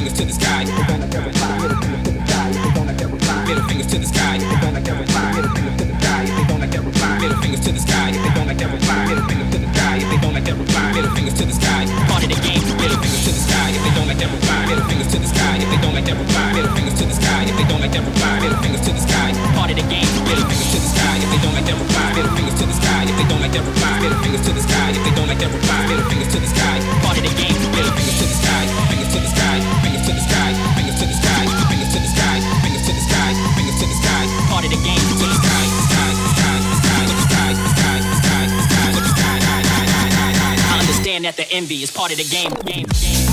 fingers to the sky. Middle fingers to the sky. Middle fingers to the sky. They don't like that reply. Middle fingers to the sky. If they don't like that reply, middle fingers to the sky. Part of the game, middle fingers to the sky. If they don't like that reply, middle fingers to the sky. If they don't like that reply, middle fingers to the sky. If they don't like that reply, middle fingers to the sky. Part of the game, middle fingers to the sky. If they don't like that reply, middle fingers to the sky. If they don't like that reply, middle fingers to the sky. be. It's part of the game. game, game.